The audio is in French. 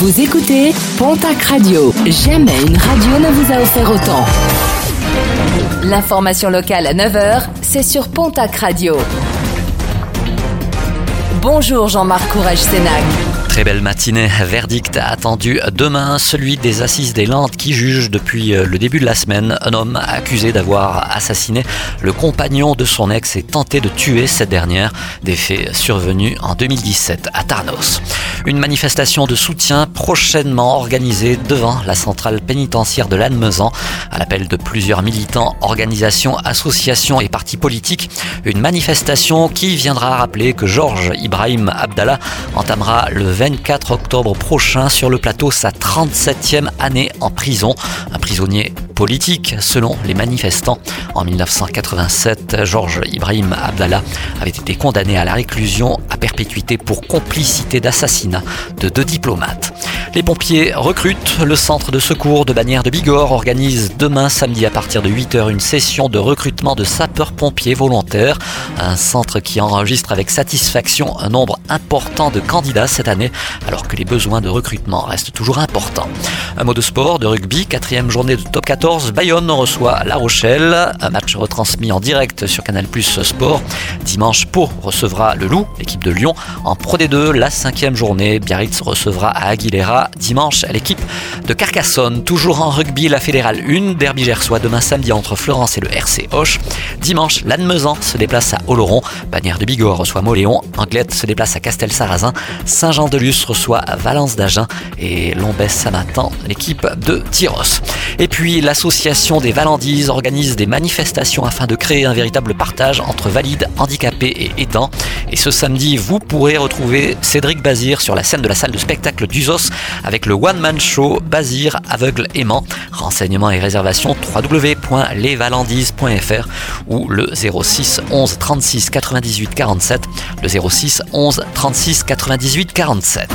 Vous écoutez Pontac Radio. Jamais une radio ne vous a offert autant. L'information locale à 9h, c'est sur Pontac Radio. Bonjour Jean-Marc Courage Sénac. Très belle matinée. Verdict attendu demain, celui des assises des Landes qui juge depuis le début de la semaine un homme accusé d'avoir assassiné le compagnon de son ex et tenté de tuer cette dernière. Des faits survenus en 2017 à Tarnos. Une manifestation de soutien prochainement organisée devant la centrale pénitentiaire de Lannemezan à l'appel de plusieurs militants, organisations, associations et partis politiques. Une manifestation qui viendra rappeler que Georges Ibrahim Abdallah entamera le 24 octobre prochain sur le plateau sa 37e année en prison. Un prisonnier selon les manifestants. En 1987, Georges Ibrahim Abdallah avait été condamné à la réclusion à perpétuité pour complicité d'assassinat de deux diplomates. Les pompiers recrutent. Le centre de secours de Bagnères de Bigorre organise demain samedi à partir de 8h une session de recrutement de sapeurs-pompiers volontaires. Un centre qui enregistre avec satisfaction un nombre important de candidats cette année alors que les besoins de recrutement restent toujours importants. Un mot de sport, de rugby, quatrième journée de top 14. Bayonne reçoit La Rochelle. Un match retransmis en direct sur Canal Plus Sport. Dimanche, Pau recevra le Loup, l'équipe de Lyon. En Pro D2, la cinquième journée, Biarritz recevra à Aguilera dimanche à l'équipe de Carcassonne. Toujours en rugby, la Fédérale 1, Derby gersois demain samedi entre Florence et le RC Hoche. Dimanche, Lannemezan se déplace à Oloron, Bagnères de Bigorre reçoit Moléon, Anglette se déplace à Castel-Sarrazin, Saint-Jean-de-Luz reçoit Valence d'Agen et Lombès-Samatan, l'équipe de Tyros. Et puis l'association des Valandises organise des manifestations afin de créer un véritable partage entre valides, handicapés et aidants. Et ce samedi, vous pourrez retrouver Cédric Bazir sur la scène de la salle de spectacle d'Usos avec le One Man Show Bazir Aveugle Aimant. Renseignements et réservations www.lesvalandises.fr ou le 06 11 36 98 47, le 06 11 36 98 47.